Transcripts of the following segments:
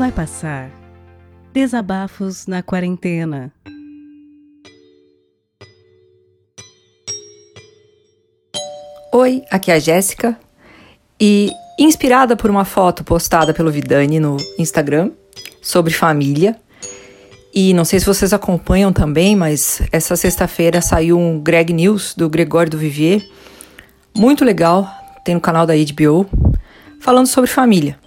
Vai passar. Desabafos na quarentena. Oi, aqui é a Jéssica e inspirada por uma foto postada pelo Vidani no Instagram sobre família. E não sei se vocês acompanham também, mas essa sexta-feira saiu um Greg News do Gregório do Vivier, muito legal, tem no canal da HBO, falando sobre família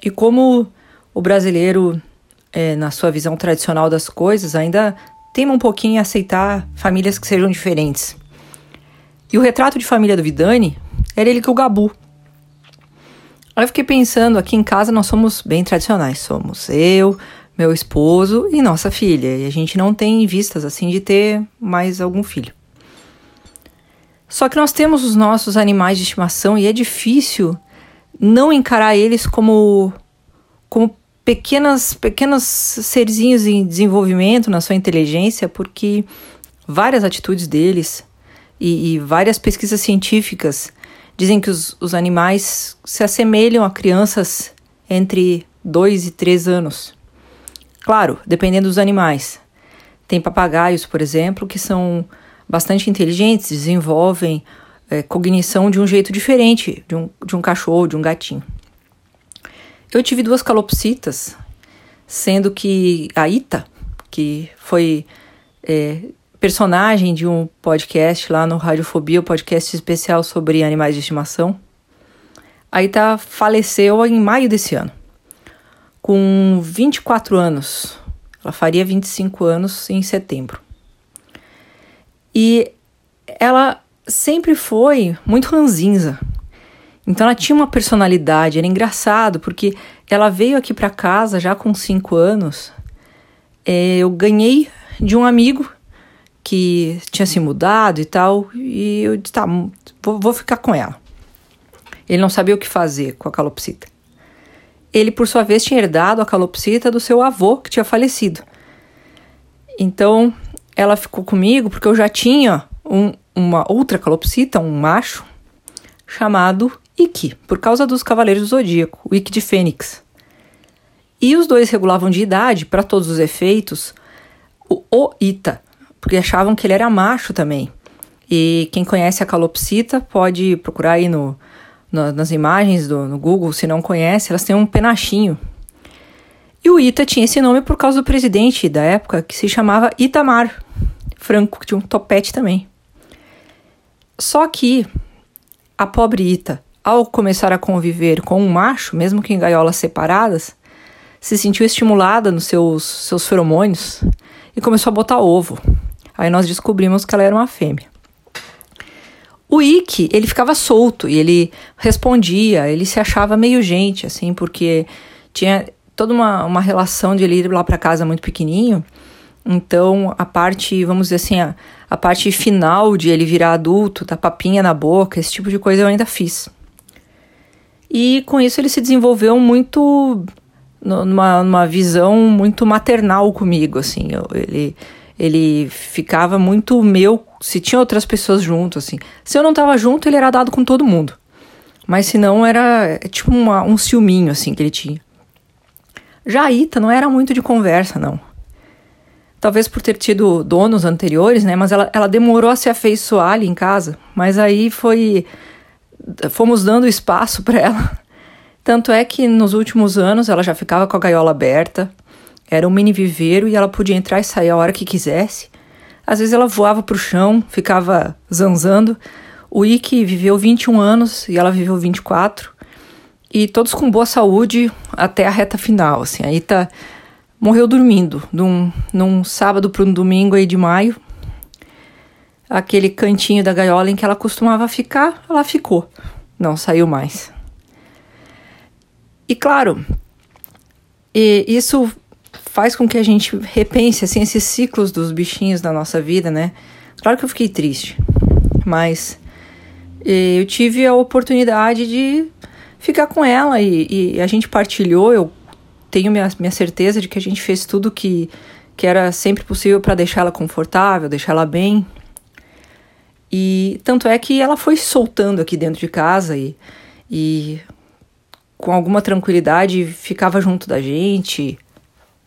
e como o brasileiro, é, na sua visão tradicional das coisas, ainda tema um pouquinho em aceitar famílias que sejam diferentes. E o retrato de família do Vidani era ele com o Gabu. Aí eu fiquei pensando, aqui em casa nós somos bem tradicionais, somos eu, meu esposo e nossa filha, e a gente não tem vistas assim de ter mais algum filho. Só que nós temos os nossos animais de estimação e é difícil não encarar eles como como pequenas pequenos serzinhos em desenvolvimento na sua inteligência, porque várias atitudes deles e, e várias pesquisas científicas dizem que os, os animais se assemelham a crianças entre 2 e 3 anos. Claro, dependendo dos animais. Tem papagaios, por exemplo, que são bastante inteligentes, desenvolvem é, cognição de um jeito diferente de um, de um cachorro, de um gatinho. Eu tive duas calopsitas, sendo que a Ita, que foi é, personagem de um podcast lá no Radiofobia, um podcast especial sobre animais de estimação. A Ita faleceu em maio desse ano, com 24 anos. Ela faria 25 anos em setembro. E ela sempre foi muito ranzinza. Então ela tinha uma personalidade, era engraçado, porque ela veio aqui para casa já com 5 anos. É, eu ganhei de um amigo que tinha se mudado e tal, e eu disse, tá, vou, vou ficar com ela. Ele não sabia o que fazer com a calopsita. Ele, por sua vez, tinha herdado a calopsita do seu avô, que tinha falecido. Então, ela ficou comigo porque eu já tinha um, uma outra calopsita, um macho, chamado Por causa dos Cavaleiros do Zodíaco, o Ikki de Fênix. E os dois regulavam de idade, para todos os efeitos, o Oita, porque achavam que ele era macho também. E quem conhece a calopsita pode procurar aí no, no nas imagens do, no Google, se não conhece, elas têm um penachinho. E o Ita tinha esse nome por causa do presidente da época, que se chamava Itamar Franco, que tinha um topete também. Só que a pobre Ita, ao começar a conviver com um macho, mesmo que em gaiolas separadas, se sentiu estimulada nos seus, seus feromônios e começou a botar ovo. Aí nós descobrimos que ela era uma fêmea. O Ike, ele ficava solto e ele respondia, ele se achava meio gente, assim, porque tinha toda uma, uma relação de ele ir lá para casa muito pequenininho. Então, a parte, vamos dizer assim, a, a parte final de ele virar adulto, da papinha na boca, esse tipo de coisa eu ainda fiz. E com isso ele se desenvolveu muito numa, numa visão muito maternal comigo, assim. Eu, ele ele ficava muito meu se tinha outras pessoas junto, assim. Se eu não tava junto, ele era dado com todo mundo. Mas se não, era é tipo uma, um ciúminho, assim, que ele tinha. Já a Ita não era muito de conversa, não. Talvez por ter tido donos anteriores, né? Mas ela, ela demorou a se afeiçoar ali em casa. Mas aí foi. Fomos dando espaço para ela. Tanto é que nos últimos anos ela já ficava com a gaiola aberta. Era um mini viveiro e ela podia entrar e sair a hora que quisesse. Às vezes ela voava para o chão, ficava zanzando. O Ike viveu 21 anos e ela viveu 24. E todos com boa saúde até a reta final. Assim. A Ita morreu dormindo num, num sábado para um domingo aí de maio. Aquele cantinho da gaiola em que ela costumava ficar, ela ficou. Não saiu mais. E claro, e isso faz com que a gente repense assim, esses ciclos dos bichinhos da nossa vida, né? Claro que eu fiquei triste, mas eu tive a oportunidade de ficar com ela e, e a gente partilhou. Eu tenho minha, minha certeza de que a gente fez tudo que, que era sempre possível para deixar ela confortável, deixar ela bem. E tanto é que ela foi soltando aqui dentro de casa e, e com alguma tranquilidade, ficava junto da gente.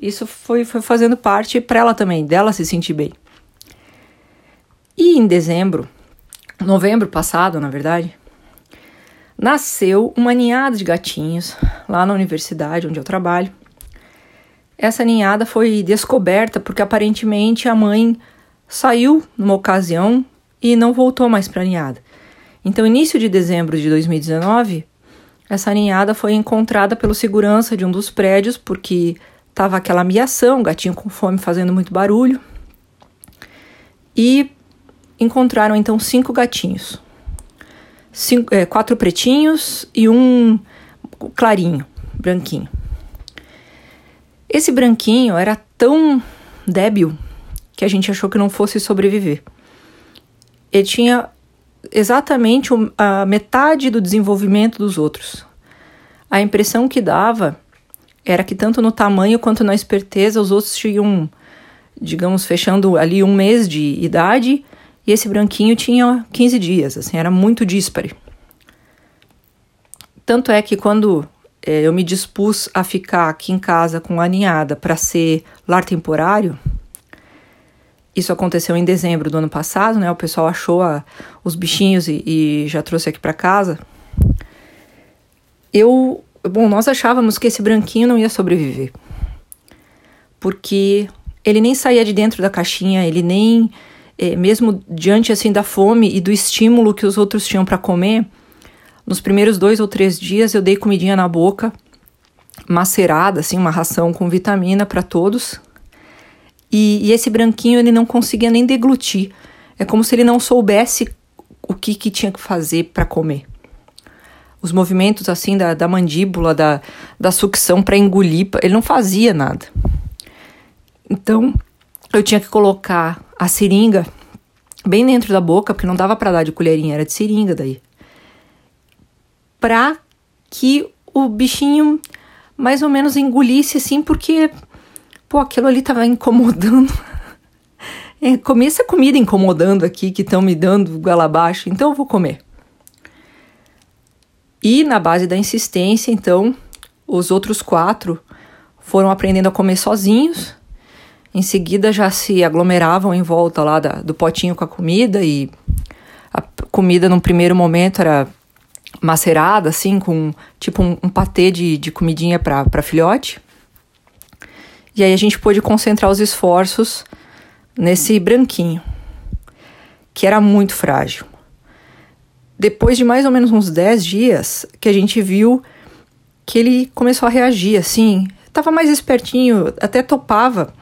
Isso foi, foi fazendo parte para ela também, dela se sentir bem. E em dezembro, novembro passado, na verdade, nasceu uma ninhada de gatinhos lá na universidade onde eu trabalho. Essa ninhada foi descoberta porque aparentemente a mãe saiu numa ocasião e não voltou mais para a ninhada. Então, início de dezembro de 2019, essa ninhada foi encontrada pelo segurança de um dos prédios porque estava aquela ameação, gatinho com fome fazendo muito barulho. E encontraram então cinco gatinhos, cinco, é, quatro pretinhos e um clarinho, branquinho. Esse branquinho era tão débil que a gente achou que não fosse sobreviver. Ele tinha exatamente a metade do desenvolvimento dos outros. A impressão que dava era que tanto no tamanho quanto na esperteza os outros tinham, digamos, fechando ali um mês de idade e esse branquinho tinha 15 dias, assim, era muito díspare. Tanto é que quando é, eu me dispus a ficar aqui em casa com a ninhada para ser lar temporário, isso aconteceu em dezembro do ano passado, né? O pessoal achou a, os bichinhos e, e já trouxe aqui para casa. Eu, bom, nós achávamos que esse branquinho não ia sobreviver. Porque ele nem saía de dentro da caixinha, ele nem é, mesmo diante assim da fome e do estímulo que os outros tinham para comer, nos primeiros dois ou três dias eu dei comidinha na boca, macerada, assim, uma ração com vitamina para todos. E, e, esse branquinho ele não conseguia nem deglutir. É como se ele não soubesse o que, que tinha que fazer para comer. Os movimentos assim da, da mandíbula, da, da sucção para engolir, ele não fazia nada. Então eu tinha que colocar a seringa bem dentro da boca, porque não dava para dar de colherinha, era de seringa daí. Pra que o bichinho mais ou menos engolisse assim, porque pô, aquilo ali tava incomodando. é, comer essa comida incomodando aqui que estão me dando goela abaixo, então eu vou comer. E na base da insistência, então, os outros quatro foram aprendendo a comer sozinhos em seguida já se aglomeravam em volta lá da, do potinho com a comida e a comida num primeiro momento era macerada, assim, com tipo um, um patê de, de comidinha para filhote. E aí a gente pôde concentrar os esforços nesse branquinho, que era muito frágil. Depois de mais ou menos uns 10 dias, que a gente viu que ele começou a reagir, assim, estava mais espertinho, até topava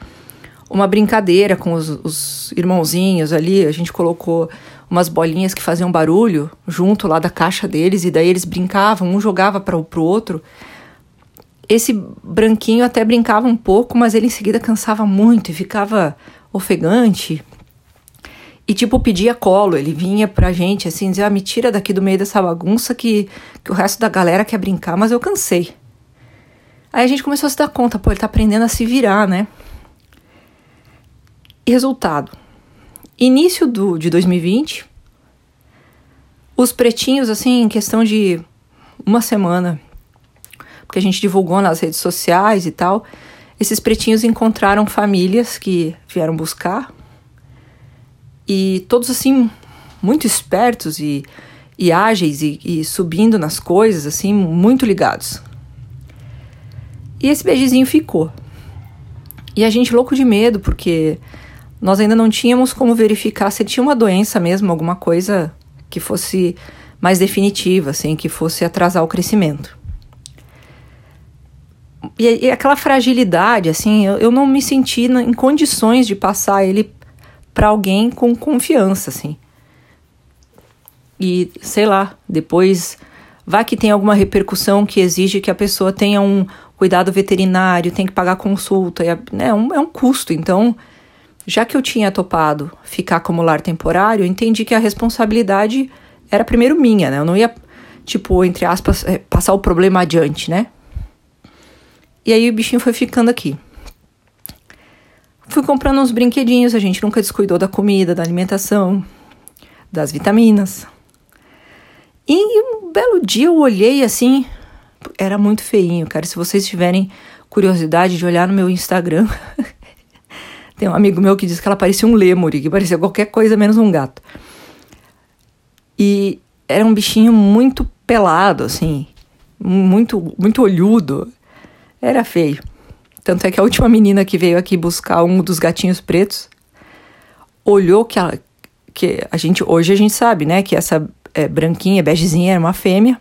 uma brincadeira com os, os, irmãozinhos ali. A gente colocou umas bolinhas que faziam barulho junto lá da caixa deles, e daí eles brincavam, um jogava para o outro. Esse branquinho até brincava um pouco, mas ele em seguida cansava muito e ficava ofegante. E tipo, pedia colo, ele vinha pra gente assim, dizia, ah, me tira daqui do meio dessa bagunça que, que o resto da galera quer brincar, mas eu cansei. Aí a gente começou a se dar conta, pô, ele tá aprendendo a se virar, né? Resultado: início do, de 2020, os pretinhos, assim, em questão de uma semana, porque a gente divulgou nas redes sociais e tal, esses pretinhos encontraram famílias que vieram buscar e todos, assim, muito espertos e, e ágeis e, e subindo nas coisas, assim, muito ligados. E esse beijezinho ficou. E a gente louco de medo, porque nós ainda não tínhamos como verificar se tinha uma doença mesmo, alguma coisa que fosse mais definitiva, assim, que fosse atrasar o crescimento. E, e aquela fragilidade, assim, eu, eu não me senti na, em condições de passar ele para alguém com confiança, assim. E sei lá, depois vai que tem alguma repercussão que exige que a pessoa tenha um cuidado veterinário, tem que pagar consulta, é, é, um, é um custo. Então, já que eu tinha topado ficar como lar temporário, entendi que a responsabilidade era primeiro minha, né? Eu não ia, tipo, entre aspas, é, passar o problema adiante, né? E aí o bichinho foi ficando aqui. Fui comprando uns brinquedinhos, a gente nunca descuidou da comida, da alimentação, das vitaminas. E um belo dia eu olhei assim era muito feinho, cara. Se vocês tiverem curiosidade de olhar no meu Instagram, tem um amigo meu que diz que ela parecia um lemuri, que parecia qualquer coisa menos um gato. E era um bichinho muito pelado, assim, muito, muito olhudo. Era feio. Tanto é que a última menina que veio aqui buscar um dos gatinhos pretos olhou que ela, que a gente hoje a gente sabe, né, que essa é, branquinha, begezinha era uma fêmea.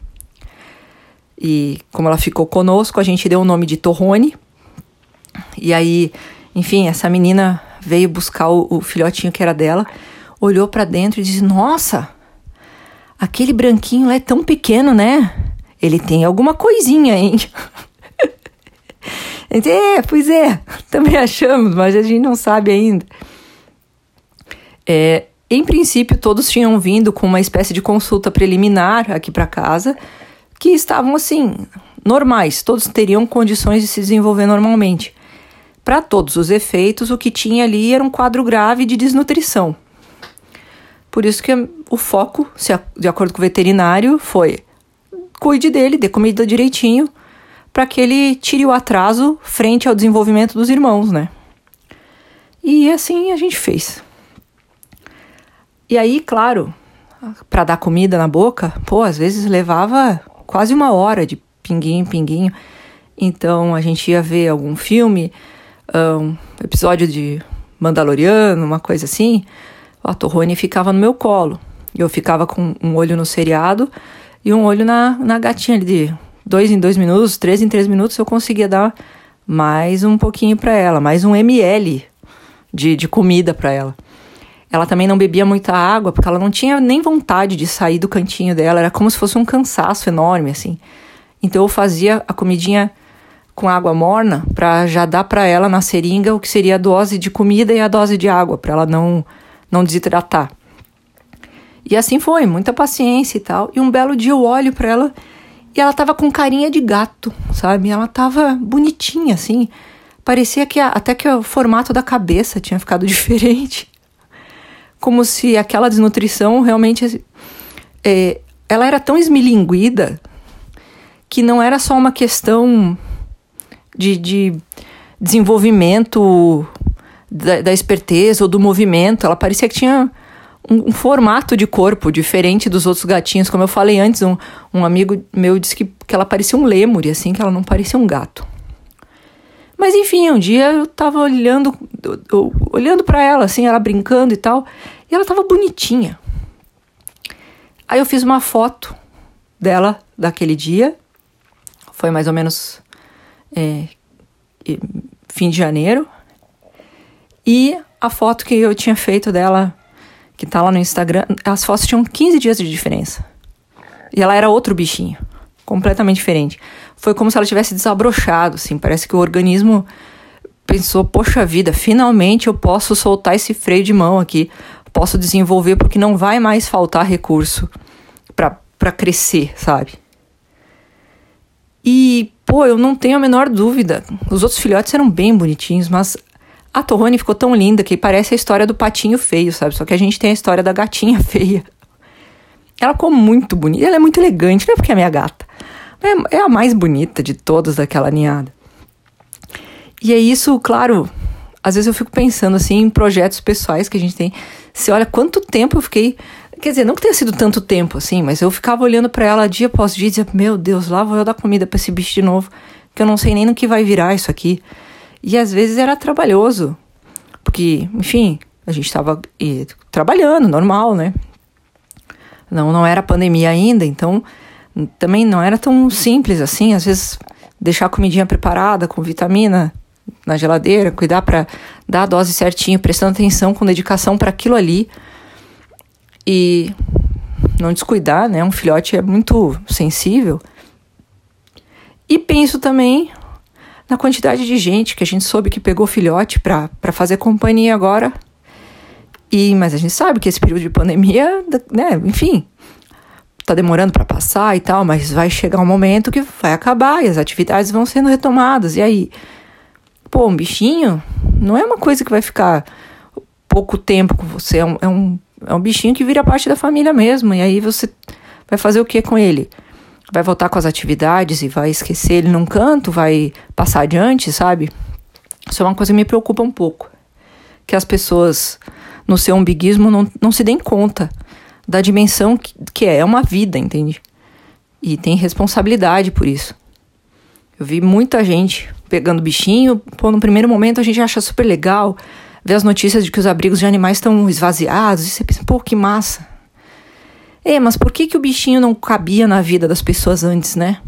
E como ela ficou conosco, a gente deu o nome de Torrone. E aí, enfim, essa menina veio buscar o, o filhotinho que era dela, olhou para dentro e disse: "Nossa, aquele branquinho é tão pequeno, né? Ele tem alguma coisinha, hein?" é, pois é, também achamos, mas a gente não sabe ainda. É, em princípio, todos tinham vindo com uma espécie de consulta preliminar aqui para casa, que estavam assim, normais, todos teriam condições de se desenvolver normalmente. Para todos os efeitos, o que tinha ali era um quadro grave de desnutrição. Por isso que o foco, de acordo com o veterinário, foi cuide dele, dê comida direitinho, para que ele tire o atraso frente ao desenvolvimento dos irmãos, né? E assim a gente fez. E aí, claro, para dar comida na boca, pô, às vezes levava quase uma hora de pinguinho pinguinho. Então a gente ia ver algum filme, um episódio de Mandaloriano, uma coisa assim. A Torrone ficava no meu colo. Eu ficava com um olho no seriado e um olho na, na gatinha ali de dois em dois minutos, três em três minutos, eu conseguia dar mais um pouquinho para ela, mais um ml de, de comida para ela. Ela também não bebia muita água, porque ela não tinha nem vontade de sair do cantinho dela, era como se fosse um cansaço enorme, assim. Então eu fazia a comidinha com água morna para já dar para ela na seringa o que seria a dose de comida e a dose de água, para ela não, não desidratar. E assim foi, muita paciência e tal. E um belo dia eu olho para ela e ela tava com carinha de gato, sabe? Ela tava bonitinha, assim. Parecia que a, até que o formato da cabeça tinha ficado diferente. Como se aquela desnutrição realmente. É, ela era tão esmilinguida que não era só uma questão de, de desenvolvimento da, da esperteza ou do movimento. Ela parecia que tinha um, um, formato de corpo diferente dos outros gatinhos. Como eu falei antes, um, um amigo meu disse que, que ela parecia um lemur, assim, que ela não parecia um gato. Mas enfim, um dia eu tava olhando, olhando para ela, assim, ela brincando e tal, e ela tava bonitinha. Aí eu fiz uma foto dela daquele dia, foi mais ou menos é, fim de janeiro, e a foto que eu tinha feito dela que tá lá no Instagram, as fotos tinham 15 dias de diferença. E ela era outro bichinho, completamente diferente. Foi como se ela tivesse desabrochado, assim, parece que o organismo pensou, poxa vida, finalmente eu posso soltar esse freio de mão aqui, posso desenvolver porque não vai mais faltar recurso para crescer, sabe? E, pô, eu não tenho a menor dúvida. Os outros filhotes eram bem bonitinhos, mas a Torrone ficou tão linda que parece a história do patinho feio, sabe? Só que a gente tem a história da gatinha feia. Ela ficou muito bonita, ela é muito elegante, não é porque é minha gata. É, é a mais bonita de todas daquela ninhada. E é isso, claro, às vezes eu fico pensando assim em projetos pessoais que a gente tem. Você olha quanto tempo eu fiquei. Quer dizer, não que tenha sido tanto tempo assim, mas eu ficava olhando para ela dia após dia e dizia: Meu Deus, lá vou eu dar comida para esse bicho de novo, que eu não sei nem no que vai virar isso aqui. E às vezes era trabalhoso, porque, enfim, a gente estava trabalhando, normal, né? Não, não era pandemia ainda, então também não era tão simples assim. Às vezes deixar a comidinha preparada com vitamina na geladeira, cuidar para dar a dose certinho, prestando atenção com dedicação para aquilo ali e não descuidar, né? Um filhote é muito sensível. E penso também na quantidade de gente que a gente soube que pegou filhote para fazer companhia agora. E, mas a gente sabe que esse período de pandemia, né, enfim, tá demorando para passar e tal, mas vai chegar um momento que vai acabar e as atividades vão sendo retomadas. E aí, pô, um bichinho não é uma coisa que vai ficar pouco tempo com você, é um, é um, é um bichinho que vira parte da família mesmo. E aí você vai fazer o que com ele? Vai voltar com as atividades e vai esquecer ele num canto, vai passar adiante, sabe? Isso é uma coisa que me preocupa um pouco. Que as pessoas, no seu umbiguismo, não, não se deem conta da dimensão que, que é. É uma vida, entende? E tem responsabilidade por isso. Eu vi muita gente pegando bichinho. Pô, no primeiro momento a gente acha super legal ver as notícias de que os abrigos de animais estão esvaziados. E você pensa, pô, que massa. É, mas por que, que o bichinho não cabia na vida das pessoas antes, né?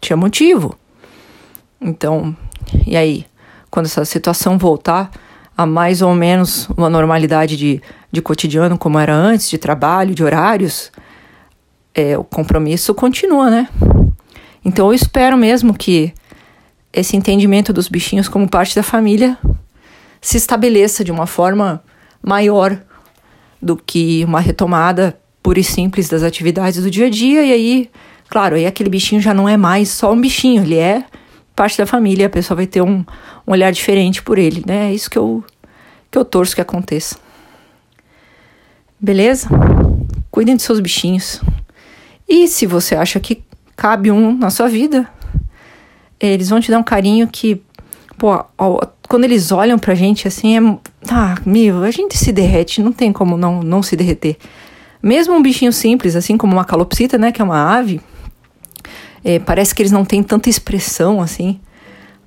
Tinha motivo. Então, e aí? Quando essa situação voltar a mais ou menos uma normalidade de, de cotidiano como era antes, de trabalho, de horários, é, o compromisso continua, né? Então eu espero mesmo que esse entendimento dos bichinhos como parte da família se estabeleça de uma forma maior do que uma retomada pura e simples das atividades do dia a dia. E aí, claro, aí aquele bichinho já não é mais só um bichinho, ele é parte da família, a pessoa vai ter um, um olhar diferente por ele, né? É isso que eu, que eu torço que aconteça. Beleza? Cuidem dos seus bichinhos. E se você acha que cabe um na sua vida, eles vão te dar um carinho que, pô, ó, quando eles olham pra gente assim, é. Ah, meu, a gente se derrete, não tem como não, não se derreter. Mesmo um bichinho simples, assim como uma calopsita, né, que é uma ave, é, parece que eles não têm tanta expressão assim.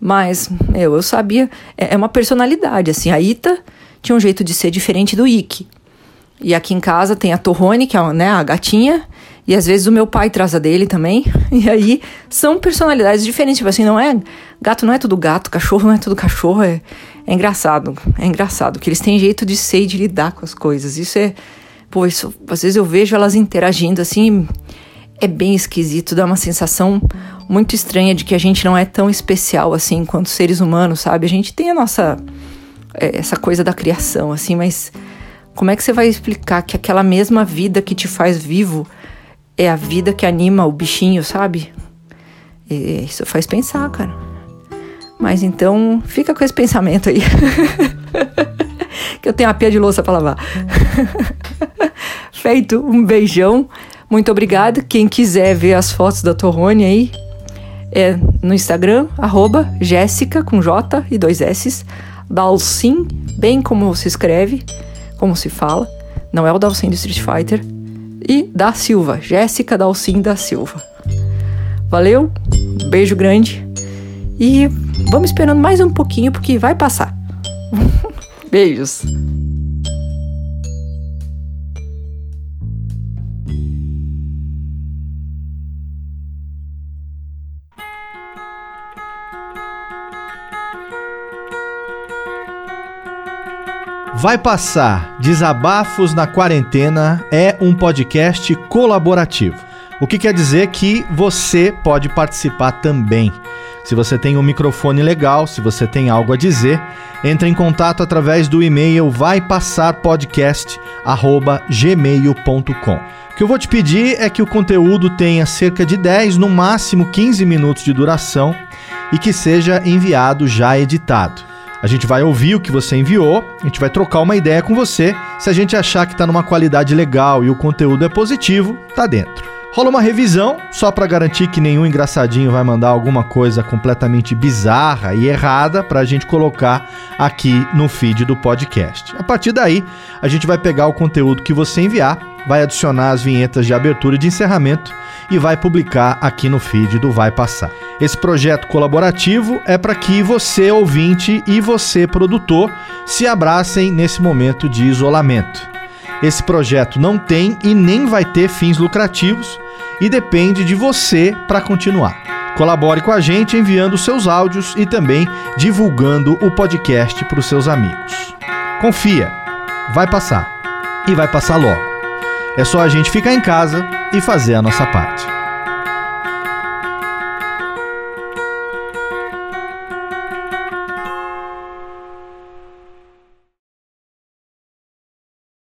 Mas, meu, eu sabia. É, é uma personalidade, assim. A Ita tinha um jeito de ser diferente do Ike. E aqui em casa tem a Torrone, que é né, a gatinha, e às vezes o meu pai traz a dele também. E aí são personalidades diferentes. Tipo assim, não é. Gato não é tudo gato, cachorro não é tudo cachorro. É, é engraçado. É engraçado que eles têm jeito de ser e de lidar com as coisas. Isso é. Pô, isso, às vezes eu vejo elas interagindo assim. É bem esquisito, dá uma sensação muito estranha de que a gente não é tão especial assim quanto seres humanos, sabe? A gente tem a nossa. É, essa coisa da criação, assim, mas como é que você vai explicar que aquela mesma vida que te faz vivo é a vida que anima o bichinho, sabe? E isso faz pensar, cara. Mas então, fica com esse pensamento aí. que eu tenho a pia de louça para lavar. Feito, um beijão. Muito obrigada. Quem quiser ver as fotos da Torrone aí, é no Instagram, arroba Jéssica, com J e dois S, Dalcin, bem como se escreve, como se fala. Não é o Dalcin do Street Fighter, e da Silva, Jéssica Dalcin da Silva. Valeu, beijo grande e vamos esperando mais um pouquinho porque vai passar. Beijos. Vai Passar Desabafos na Quarentena é um podcast colaborativo. O que quer dizer que você pode participar também. Se você tem um microfone legal, se você tem algo a dizer, entre em contato através do e-mail vaipassarpodcast@gmail.com. O que eu vou te pedir é que o conteúdo tenha cerca de 10, no máximo 15 minutos de duração e que seja enviado já editado. A gente vai ouvir o que você enviou, a gente vai trocar uma ideia com você. Se a gente achar que está numa qualidade legal e o conteúdo é positivo, tá dentro. Rola uma revisão, só para garantir que nenhum engraçadinho vai mandar alguma coisa completamente bizarra e errada para a gente colocar aqui no feed do podcast. A partir daí, a gente vai pegar o conteúdo que você enviar, vai adicionar as vinhetas de abertura e de encerramento e vai publicar aqui no feed do Vai Passar. Esse projeto colaborativo é para que você, ouvinte, e você, produtor, se abracem nesse momento de isolamento. Esse projeto não tem e nem vai ter fins lucrativos e depende de você para continuar. Colabore com a gente enviando seus áudios e também divulgando o podcast para os seus amigos. Confia, vai passar e vai passar logo. É só a gente ficar em casa e fazer a nossa parte.